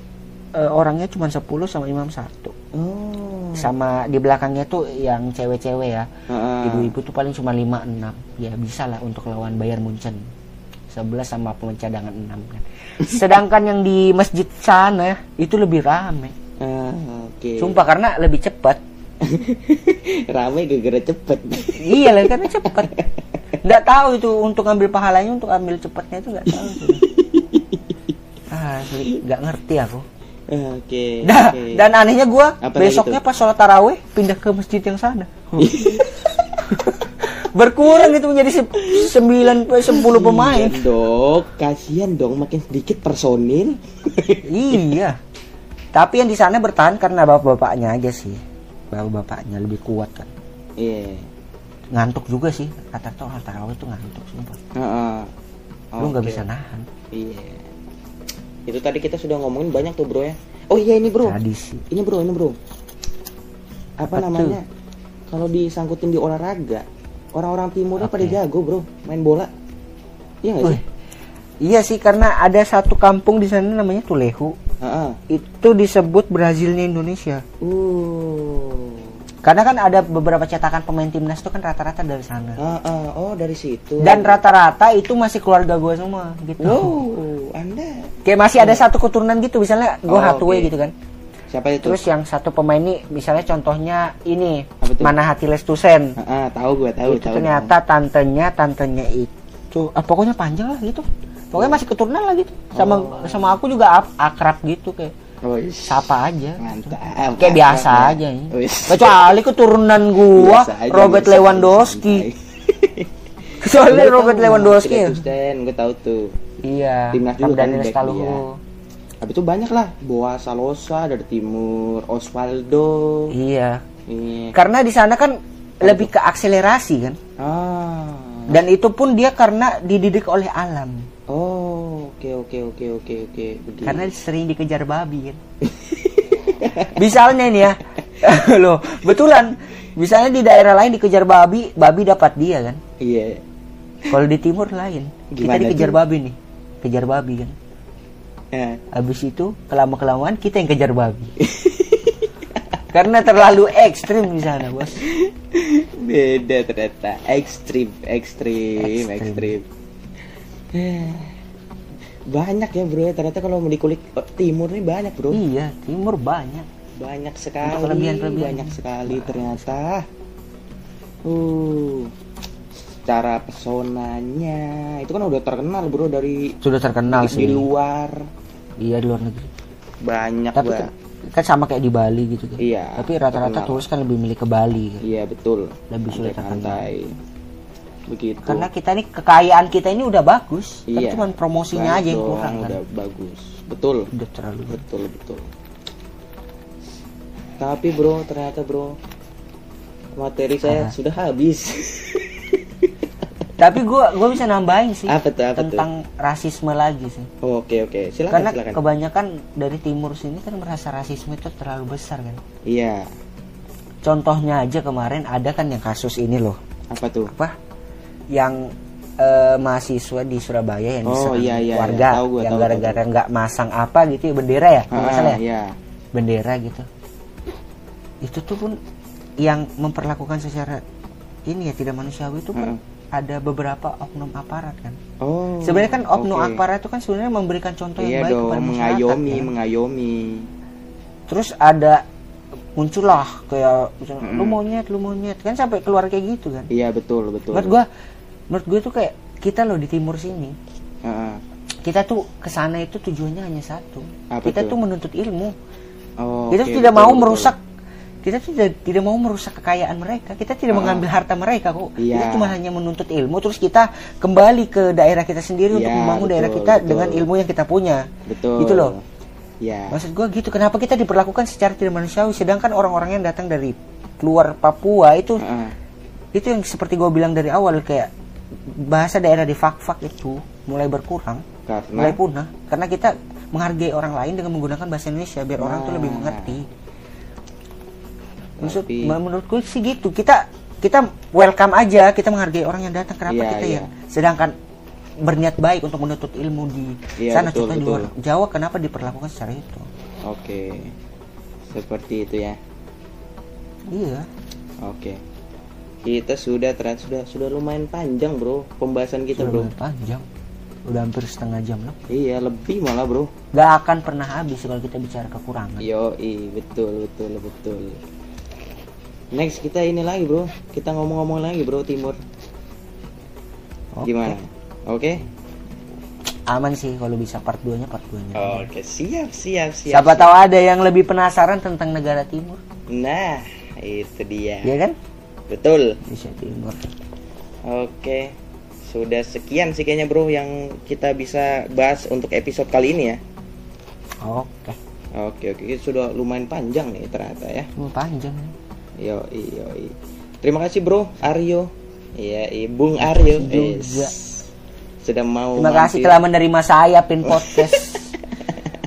eh, orangnya cuma 10 sama imam satu. Oh. Sama di belakangnya tuh yang cewek-cewek ya. Heeh. Ibu-ibu tuh paling cuma 5 6. Ya bisa lah untuk lawan Bayern Munchen. 11 sama pemecah cadangan 6 kan. Sedangkan yang di masjid sana itu lebih rame. Ah, Oke. Sumpah karena lebih cepat. Rame gara-gara cepet. iya lah karena cepat. Nggak tahu itu untuk ngambil pahalanya untuk ambil cepatnya itu nggak tahu. ah, nggak ngerti aku. Oke. Nah, oke. dan anehnya lagi besoknya pas sholat taraweh pindah ke masjid yang sana. Berkurang itu menjadi se- sembilan sepuluh pemain. Kasian dong, kasihan dong makin sedikit personil. iya. Tapi yang di sana bertahan karena bapak-bapaknya aja sih. Bapak-bapaknya lebih kuat kan. Iya. Ngantuk juga sih. Kata tuh orang tarawih itu ngantuk sumpah. Heeh. Lu nggak bisa nahan. Iya. Itu tadi kita sudah ngomongin banyak tuh, Bro ya. Oh iya ini, Bro. Tradisi. Ini, Bro, ini, Bro. Apa, Apa namanya? Kalau disangkutin di olahraga, orang-orang timurnya Oke. pada jago, Bro, main bola. Iya nggak sih? Iya sih karena ada satu kampung di sana namanya Tulehu. Itu disebut Brazilnya Indonesia. Uh. Karena kan ada beberapa cetakan pemain timnas itu kan rata-rata dari sana. Heeh. Oh, dari situ. Dan rata-rata itu masih keluarga gue semua gitu. Wow, Anda. Kayak masih ada satu keturunan gitu, misalnya gue Oh, Hathaway oke. gitu kan. Siapa itu? Terus yang satu pemain ini, misalnya contohnya ini, Apa tuh? Manahati Lestusen. Heeh, tahu gue, tahu, itu tahu. ternyata tantenya, tantenya itu, ah, pokoknya panjang lah gitu. Pokoknya masih keturunan lah gitu. Sama Oh. sama aku juga akrab gitu kayak tahu. Wih, sapa aja. Mantap. Kayak biasa mantap. aja ya. Kecuali keturunan gua aja, Robert biasa Lewandowski. Kecuali Robert tahu, Lewandowski. ya. Sten, gue tahu tuh. Iya. Timnas juga kan Daniel back dia. Habis itu banyak lah, Boa Salosa dari timur, Osvaldo. Iya. Iya. Karena di sana kan lebih ke akselerasi kan. Ah. Dan itu pun dia karena dididik oleh alam. Oh, oke oke oke oke oke. Begitu. Karena sering dikejar babi kan. Misalnya nih ya. Loh, betulan. Misalnya di daerah lain dikejar babi, babi dapat dia kan. Iya. Kalau di timur lain, Gimana kita dikejar tuh? babi nih. Kejar babi kan. Ya. Habis itu kelama-kelamaan kita yang kejar babi. Karena terlalu ekstrim di sana, Bos. Beda ternyata. Ekstrim, ekstrim, Ekstrim. ekstrim. Eh, Banyak ya bro ya ternyata kalau mau dikulik eh, timur nih banyak bro. Iya, timur banyak. Banyak sekali, kelebihan-kelebihan. banyak sekali ternyata. Uh, cara pesonanya itu kan udah terkenal bro dari Sudah terkenal di sih. luar Iya, di luar negeri. banyak Tapi kan, kan sama kayak di Bali gitu kan. Iya, Tapi rata-rata turis kan lebih milih ke Bali. Kan. Iya betul. Lebih sulit Pantai-pantai. Begitu. Karena kita ini kekayaan kita ini udah bagus. Kan Iya. cuma promosinya Banyak aja yang kurang kan. Udah bagus. Betul. Udah terlalu Betul betul. Tapi bro ternyata bro materi saya Ah. sudah habis. Tapi gua gua bisa nambahin sih Apa tuh, apa tuh? tentang rasisme lagi sih. Oke oke silakan Karena silakan. kebanyakan dari timur sini kan merasa rasisme itu terlalu besar kan. Iya. Contohnya aja kemarin ada kan yang kasus ini loh. Apa tuh? Apa? Yang eh, mahasiswa di Surabaya yang Oh, diserang iya, iya, warga iya. Tahu gua, yang gara-gara nggak masang apa gitu ya bendera ya, Ah, ya? iya. Bendera gitu. Itu tuh pun yang memperlakukan secara ini ya tidak manusiawi itu pun Heeh. ada beberapa oknum aparat kan. Oh. Sebenarnya kan oknum oke. aparat itu kan sebenarnya memberikan contoh Iya yang baik dong, kepada masyarakat. mengayomi, ya. mengayomi. Terus ada muncullah kayak misalnya, Mm-mm. lu monyet, lu monyet kan sampai keluar kayak gitu kan. Iya betul betul. Menurut gua menurut gua tuh kayak kita loh di timur sini Heeh. kita tuh ke sana itu tujuannya hanya satu Apa kita tuh? tuh menuntut ilmu Oh, kita tuh tidak betul, mau betul. merusak kita tidak tidak mau merusak kekayaan mereka kita tidak Ah. mengambil harta mereka kok Iya. kita cuma hanya menuntut ilmu terus kita kembali ke daerah kita sendiri untuk Iya, membangun daerah betul, kita betul. dengan ilmu yang kita punya Betul. gitu loh Iya. maksud gua gitu kenapa kita diperlakukan secara tidak manusiawi sedangkan orang-orang yang datang dari luar Papua itu Heeh. itu yang seperti gue bilang dari awal kayak bahasa daerah di fak-fak itu mulai berkurang Karena mulai punah karena kita menghargai orang lain dengan menggunakan bahasa Indonesia biar orang tuh lebih Nah. mengerti maksud Tapi- menurutku sih gitu kita kita welcome aja kita menghargai orang yang datang kenapa Iya, kita iya. yang sedangkan berniat baik untuk menuntut ilmu di Iya, sana betul, contohnya di luar betul. Jawa kenapa diperlakukan secara itu Oke. Seperti itu ya. iya Oke. Kita sudah ternyata sudah sudah lumayan panjang, Bro, pembahasan kita, sudah Bro. lumayan panjang udah hampir setengah jam lah Iya, lebih malah, Bro. gak akan pernah habis kalau kita bicara kekurangan Yo, betul, betul, betul. Next kita ini lagi, Bro. Kita ngomong-ngomong lagi, Bro, Timur. Oke. Gimana? Oke? aman sih kalau bisa part 2 nya part 2 nya Oke, siap, siap, siap. siapa siap. tahu ada yang lebih penasaran tentang negara timur Nah, itu dia. ya kan Betul. Indonesia timur Oke. Sudah sekian sih kayaknya, Bro, yang kita bisa bahas untuk episode kali ini ya. oke Oke, oke. Sudah lumayan panjang nih ternyata ya. Hmm, panjang Yo, yo, Terima kasih, Bro, Aryo. Iya, iya, Bung Aryo. Juga. Yes. Sudah mau terima kasih mampir. telah menerima saya pin podcast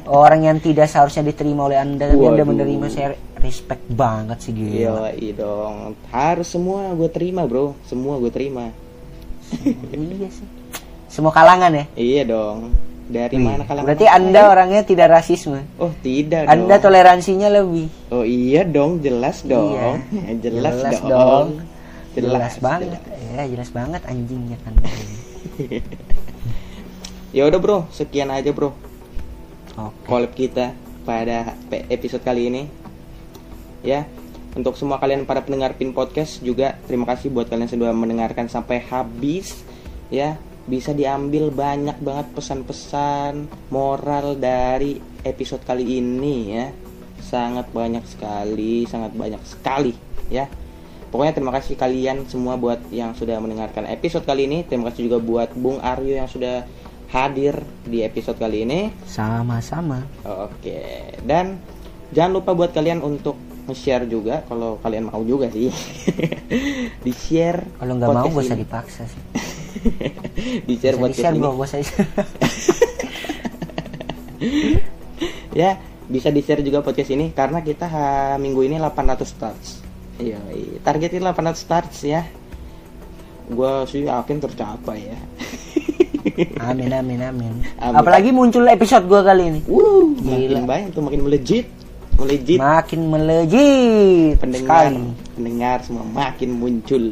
orang yang tidak seharusnya diterima oleh anda tapi anda menerima saya respect banget sih gitu Yo, dong. Harus semua gue terima, Bro. Semua gue terima. iya sih semua kalangan ya Iya dong. Dari mana kalangan? berarti anda orangnya tidak rasisme Oh, tidak anda dong. toleransinya lebih Oh, iya dong, jelas dong. Iya. jelas, Jelas dong. dong. Jelas, jelas banget ya jelas banget anjingnya kan Ya udah, Bro. Sekian aja, Bro. collab kita pada episode kali ini. Ya, untuk semua kalian para pendengar Pin Podcast juga terima kasih buat kalian sudah mendengarkan sampai habis. Ya, bisa diambil banyak banget pesan-pesan moral dari episode kali ini ya. Sangat banyak sekali, sangat banyak sekali ya. Pokoknya terima kasih kalian semua buat yang sudah mendengarkan episode kali ini. Terima kasih juga buat Bung Aryo yang sudah hadir di episode kali ini. sama-sama Oke, dan jangan lupa buat kalian untuk nge-share juga kalau kalian mau juga sih. Di-share. kalau nggak mau gak usah dipaksa sih Di-share podcast di-share Ya, bisa di-share juga podcast ini karena kita ha, minggu ini 800 starts. Iya, iya. targetnya 800 starts ya. Gua sih yakin tercapai ya. amin amin amin Amin. apalagi muncul episode gua kali ini Wuh, Gila. makin banyak tuh makin melejit. melejit makin melejit pendengar sekali pendengar semua makin muncul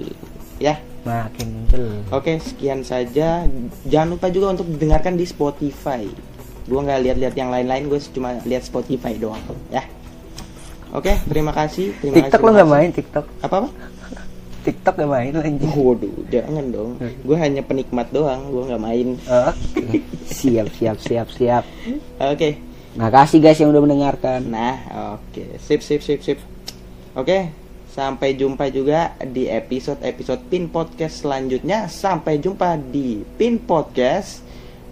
ya makin muncul Oke, sekian saja. Jangan lupa juga untuk didengarkan di Spotify. Gua nggak lihat-lihat yang lain-lain, gue cuma lihat Spotify doang, ya. Oke, terima kasih. Terima TikTok kasih, lo nggak main TikTok. Apa apa? TikTok gak main anjing Waduh, jangan dong. Hmm. Gue hanya penikmat doang, gue nggak main. Oke. siap siap siap siap Oke, makasih guys yang udah mendengarkan nah, oke, sip, sip, sip, sip. Oke, sampai jumpa juga di episode-episode Pin Podcast selanjutnya. Sampai jumpa di Pin Podcast.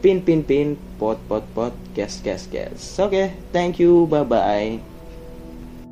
Pin, pin, pin, pot, pot, pot, gas, gas, gas. Oke, thank you, bye bye.